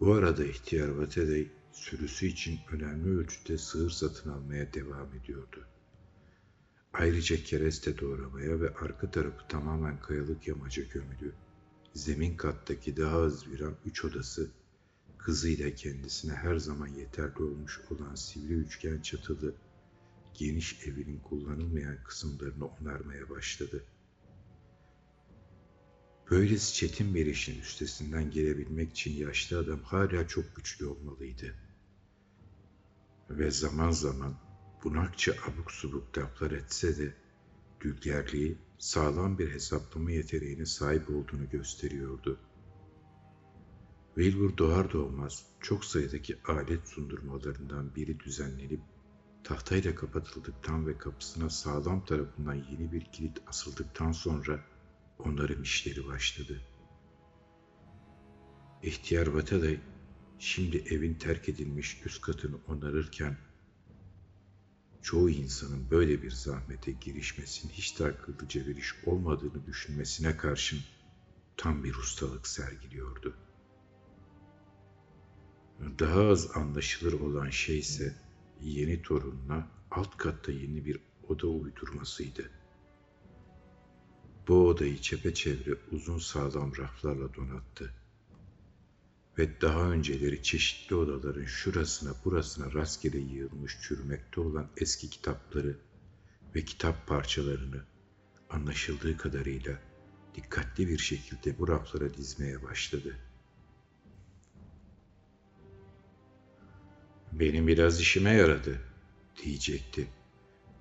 Bu arada ihtiyar Vatedey sürüsü için önemli ölçüde sığır satın almaya devam ediyordu. Ayrıca kereste doğramaya ve arka tarafı tamamen kayalık yamaca gömülü, zemin kattaki daha az viran üç odası, kızıyla kendisine her zaman yeterli olmuş olan sivri üçgen çatılı, geniş evinin kullanılmayan kısımlarını onarmaya başladı. Böylesi çetin bir işin üstesinden gelebilmek için yaşlı adam hala çok güçlü olmalıydı. Ve zaman zaman bunakça abuk subuk laflar etse de dülgerliği sağlam bir hesaplama yeteneğine sahip olduğunu gösteriyordu. Wilbur doğar doğmaz çok sayıdaki alet sundurmalarından biri düzenlenip tahtayla kapatıldıktan ve kapısına sağlam tarafından yeni bir kilit asıldıktan sonra onların işleri başladı. İhtiyar Vatalay şimdi evin terk edilmiş üst katını onarırken çoğu insanın böyle bir zahmete girişmesinin hiç de akıllıca bir iş olmadığını düşünmesine karşın tam bir ustalık sergiliyordu. Daha az anlaşılır olan şey ise yeni torununa alt katta yeni bir oda uydurmasıydı. Bu odayı çepeçevre uzun sağlam raflarla donattı. Ve daha önceleri çeşitli odaların şurasına burasına rastgele yığılmış çürümekte olan eski kitapları ve kitap parçalarını anlaşıldığı kadarıyla dikkatli bir şekilde bu raflara dizmeye başladı. Benim biraz işime yaradı diyecekti.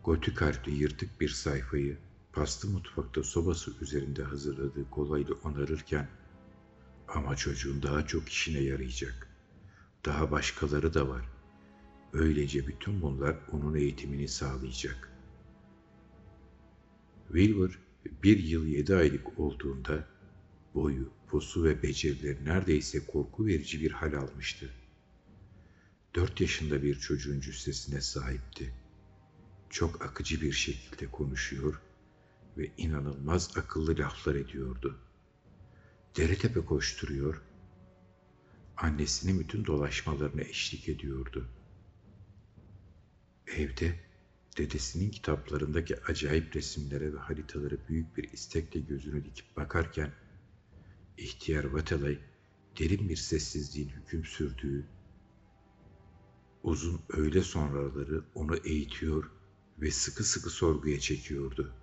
Gotik harfli yırtık bir sayfayı pastı mutfakta sobası üzerinde hazırladığı kolayla onarırken ama çocuğun daha çok işine yarayacak. Daha başkaları da var. Böylece bütün bunlar onun eğitimini sağlayacak. Wilbur bir yıl yedi aylık olduğunda boyu, posu ve becerileri neredeyse korku verici bir hal almıştı. Dört yaşında bir çocuğun cüssesine sahipti. Çok akıcı bir şekilde konuşuyor ve inanılmaz akıllı laflar ediyordu. Dere tepe koşturuyor, annesinin bütün dolaşmalarına eşlik ediyordu. Evde dedesinin kitaplarındaki acayip resimlere ve haritalara büyük bir istekle gözünü dikip bakarken, ihtiyar Vatalay derin bir sessizliğin hüküm sürdüğü, uzun öğle sonraları onu eğitiyor ve sıkı sıkı sorguya çekiyordu.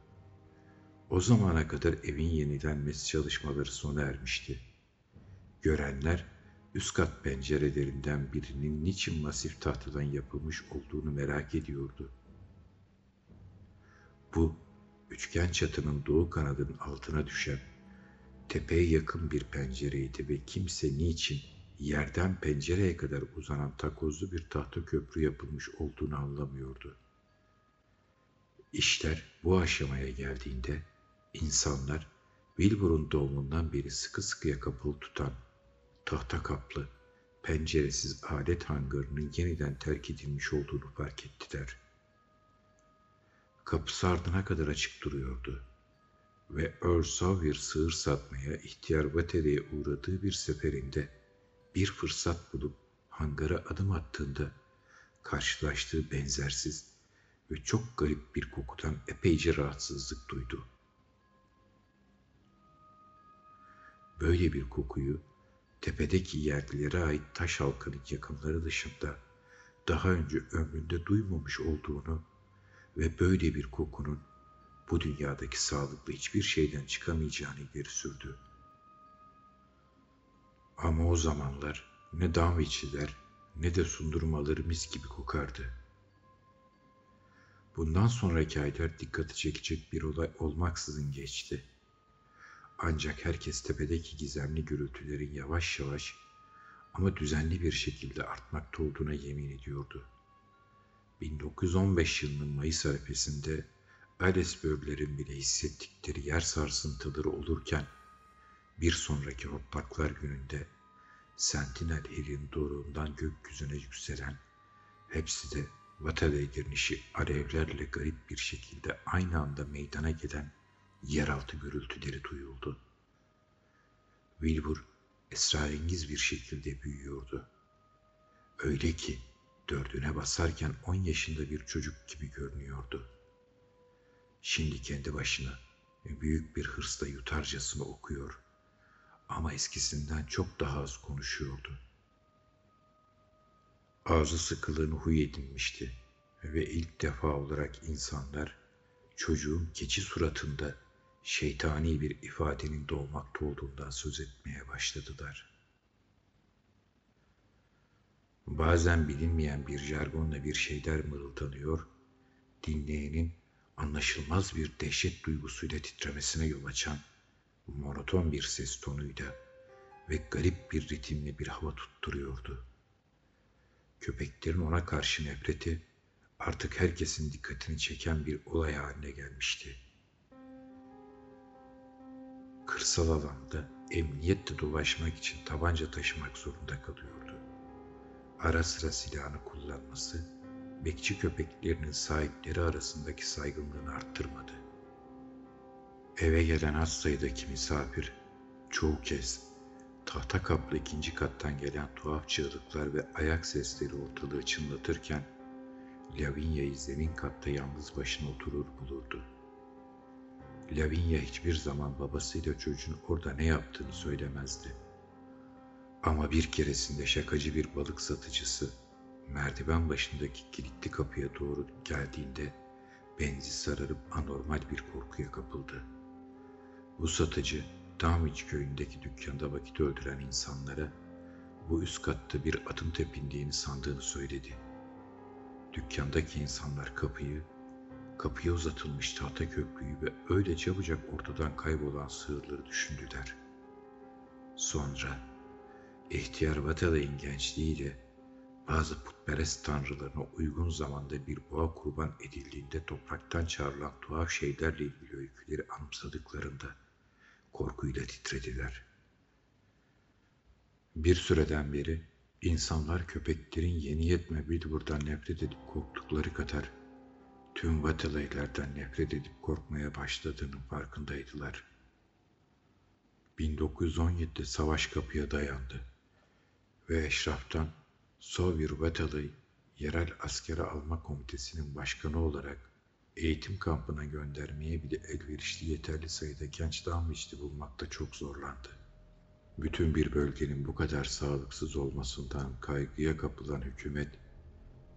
O zamana kadar evin yenilenmesi çalışmaları sona ermişti. Görenler üst kat pencerelerinden birinin niçin masif tahtadan yapılmış olduğunu merak ediyordu. Bu üçgen çatının doğu kanadının altına düşen tepeye yakın bir pencereydi ve kimse niçin yerden pencereye kadar uzanan takozlu bir tahta köprü yapılmış olduğunu anlamıyordu. İşler bu aşamaya geldiğinde insanlar Wilbur'un doğumundan beri sıkı sıkıya kapılı tutan tahta kaplı, penceresiz alet hangarının yeniden terk edilmiş olduğunu fark ettiler. Kapısı ardına kadar açık duruyordu ve Earl Sawyer sığır satmaya ihtiyar Vatere'ye uğradığı bir seferinde bir fırsat bulup hangara adım attığında karşılaştığı benzersiz ve çok garip bir kokudan epeyce rahatsızlık duydu. Böyle bir kokuyu tepedeki yerlilere ait taş halkının yakınları dışında daha önce ömründe duymamış olduğunu ve böyle bir kokunun bu dünyadaki sağlıklı hiçbir şeyden çıkamayacağını ileri sürdü. Ama o zamanlar ne dam içiler ne de sundurmaları mis gibi kokardı. Bundan sonraki aylar dikkati çekecek bir olay olmaksızın geçti. Ancak herkes tepedeki gizemli gürültülerin yavaş yavaş ama düzenli bir şekilde artmakta olduğuna yemin ediyordu. 1915 yılının Mayıs arifesinde Ellesburg'lerin bile hissettikleri yer sarsıntıları olurken bir sonraki otlaklar gününde Sentinel Hill'in doğruğundan gökyüzüne yükselen, hepsi de Vataley direnişi alevlerle garip bir şekilde aynı anda meydana gelen yeraltı gürültüleri duyuldu. Wilbur esrarengiz bir şekilde büyüyordu. Öyle ki dördüne basarken on yaşında bir çocuk gibi görünüyordu. Şimdi kendi başına büyük bir hırsla yutarcasına okuyor ama eskisinden çok daha az konuşuyordu. Ağzı sıkılığını huy edinmişti ve ilk defa olarak insanlar çocuğun keçi suratında şeytani bir ifadenin doğmakta olduğundan söz etmeye başladılar. Bazen bilinmeyen bir jargonla bir şeyler mırıldanıyor, dinleyenin anlaşılmaz bir dehşet duygusuyla titremesine yol açan monoton bir ses tonuyla ve garip bir ritimle bir hava tutturuyordu. Köpeklerin ona karşı nefreti artık herkesin dikkatini çeken bir olay haline gelmişti. Kırsal alanda emniyetle dolaşmak için tabanca taşımak zorunda kalıyordu. Ara sıra silahını kullanması, bekçi köpeklerinin sahipleri arasındaki saygınlığını arttırmadı. Eve gelen az sayıdaki misafir çoğu kez tahta kaplı ikinci kattan gelen tuhaf çığlıklar ve ayak sesleri ortalığı çınlatırken Lavinia'yı zemin katta yalnız başına oturur bulurdu. Lavinia hiçbir zaman babasıyla çocuğun orada ne yaptığını söylemezdi. Ama bir keresinde şakacı bir balık satıcısı merdiven başındaki kilitli kapıya doğru geldiğinde benzi sararıp anormal bir korkuya kapıldı. Bu satıcı Damwich köyündeki dükkanda vakit öldüren insanlara bu üst katta bir atın tepindiğini sandığını söyledi. Dükkandaki insanlar kapıyı, kapıya uzatılmış tahta köprüyü ve öyle çabucak ortadan kaybolan sığırları düşündüler. Sonra ihtiyar Vatalay'ın gençliğiyle bazı putperest tanrılarına uygun zamanda bir boğa kurban edildiğinde topraktan çağrılan tuhaf şeylerle ilgili öyküleri anımsadıklarında korkuyla titrediler. Bir süreden beri insanlar köpeklerin yeni yetme Billboard'dan nefret edip korktukları kadar tüm Vatalaylardan nefret edip korkmaya başladığının farkındaydılar. 1917'de savaş kapıya dayandı ve eşraftan Sovir Vatalay yerel askere alma komitesinin başkanı olarak eğitim kampına göndermeye bile elverişli yeterli sayıda genç Damwich'li bulmakta çok zorlandı. Bütün bir bölgenin bu kadar sağlıksız olmasından kaygıya kapılan hükümet,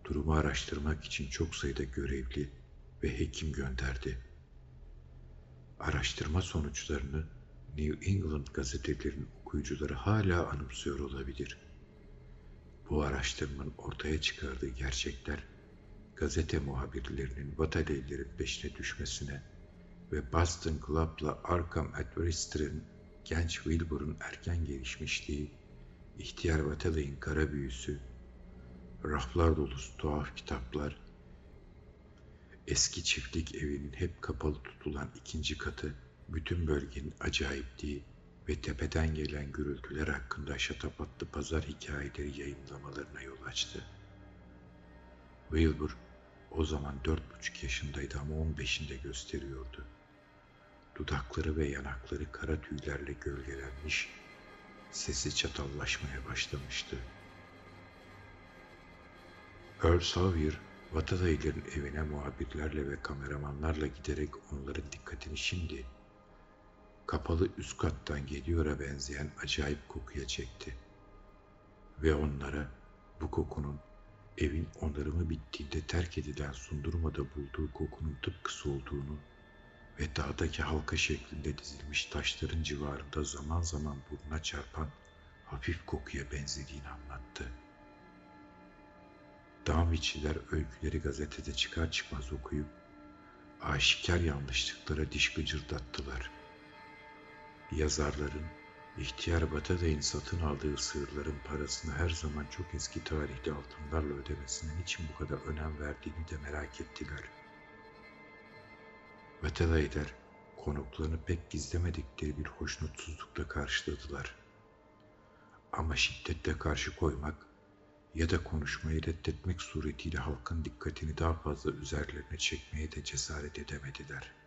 durumu araştırmak için çok sayıda görevli ve hekim gönderdi. Araştırma sonuçlarını New England gazetelerinin okuyucuları hala anımsıyor olabilir. Bu araştırmanın ortaya çıkardığı gerçekler gazete muhabirlerinin Bataleylerin peşine düşmesine ve Boston Globe'la Arkham Adversary'nin genç Wilbur'un erken gelişmişliği, ihtiyar Bataley'in kara büyüsü, raflar dolusu tuhaf kitaplar, eski çiftlik evinin hep kapalı tutulan ikinci katı, bütün bölgenin acayipliği ve tepeden gelen gürültüler hakkında şatafatlı pazar hikayeleri yayınlamalarına yol açtı. Wilbur o zaman dört buçuk yaşındaydı ama on beşinde gösteriyordu. Dudakları ve yanakları kara tüylerle gölgelenmiş, sesi çatallaşmaya başlamıştı. Earl Sawyer, Vatadayıların evine muhabirlerle ve kameramanlarla giderek onların dikkatini şimdi kapalı üst kattan geliyor'a benzeyen acayip kokuya çekti. Ve onlara bu kokunun evin onarımı bittiğinde terk edilen sundurmada bulduğu kokunun tıpkısı olduğunu ve dağdaki halka şeklinde dizilmiş taşların civarında zaman zaman burnuna çarpan hafif kokuya benzediğini anlattı. Dağmiçiler öyküleri gazetede çıkar çıkmaz okuyup aşikar yanlışlıklara diş gıcırdattılar. Yazarların İhtiyar Bataday'ın satın aldığı sığırların parasını her zaman çok eski tarihli altınlarla ödemesinin için bu kadar önem verdiğini de merak ettiler. Batadaylar konuklarını pek gizlemedikleri bir hoşnutsuzlukla karşıladılar. Ama şiddetle karşı koymak ya da konuşmayı reddetmek suretiyle halkın dikkatini daha fazla üzerlerine çekmeye de cesaret edemediler.''